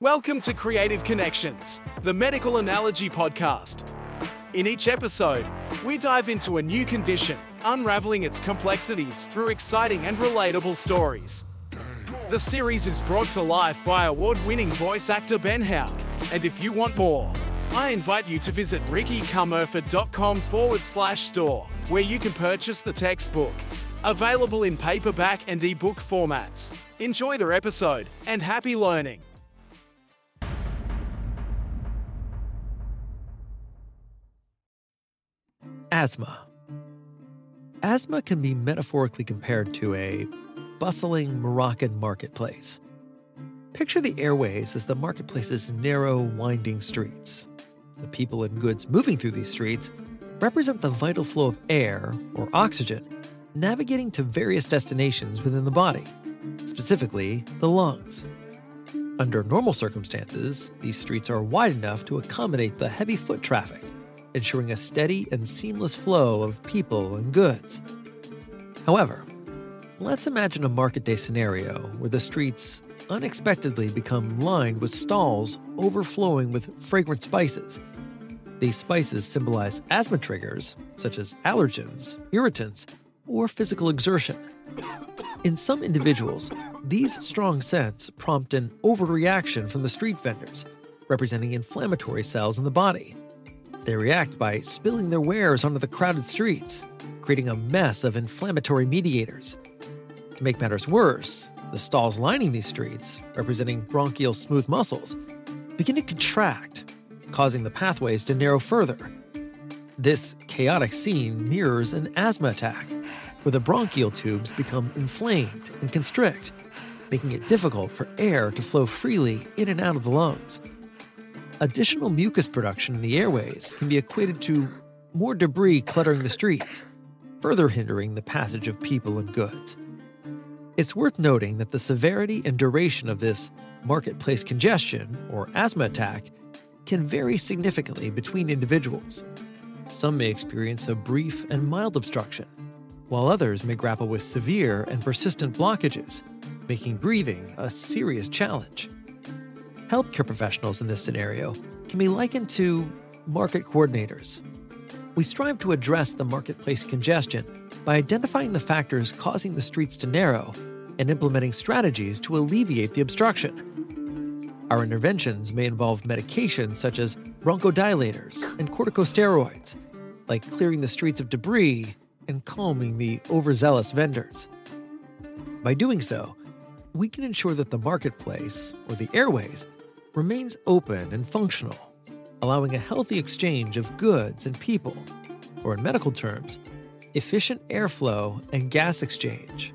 Welcome to Creative Connections, the medical analogy podcast. In each episode, we dive into a new condition, unraveling its complexities through exciting and relatable stories. The series is brought to life by award winning voice actor Ben Haug, and if you want more, I invite you to visit rickycommerford.com forward slash store, where you can purchase the textbook. Available in paperback and ebook formats. Enjoy the episode and happy learning. Asthma. Asthma can be metaphorically compared to a bustling Moroccan marketplace. Picture the airways as the marketplace's narrow, winding streets. The people and goods moving through these streets represent the vital flow of air, or oxygen, navigating to various destinations within the body, specifically the lungs. Under normal circumstances, these streets are wide enough to accommodate the heavy foot traffic ensuring a steady and seamless flow of people and goods. However, let's imagine a market day scenario where the streets unexpectedly become lined with stalls overflowing with fragrant spices. These spices symbolize asthma triggers, such as allergens, irritants, or physical exertion. In some individuals, these strong scents prompt an overreaction from the street vendors, representing inflammatory cells in the body. They react by spilling their wares onto the crowded streets, creating a mess of inflammatory mediators. To make matters worse, the stalls lining these streets, representing bronchial smooth muscles, begin to contract, causing the pathways to narrow further. This chaotic scene mirrors an asthma attack, where the bronchial tubes become inflamed and constrict, making it difficult for air to flow freely in and out of the lungs. Additional mucus production in the airways can be equated to more debris cluttering the streets, further hindering the passage of people and goods. It's worth noting that the severity and duration of this marketplace congestion, or asthma attack, can vary significantly between individuals. Some may experience a brief and mild obstruction, while others may grapple with severe and persistent blockages, making breathing a serious challenge. Healthcare professionals in this scenario can be likened to market coordinators. We strive to address the marketplace congestion by identifying the factors causing the streets to narrow and implementing strategies to alleviate the obstruction. Our interventions may involve medications such as bronchodilators and corticosteroids, like clearing the streets of debris and calming the overzealous vendors. By doing so, we can ensure that the marketplace, or the airways, remains open and functional, allowing a healthy exchange of goods and people, or in medical terms, efficient airflow and gas exchange.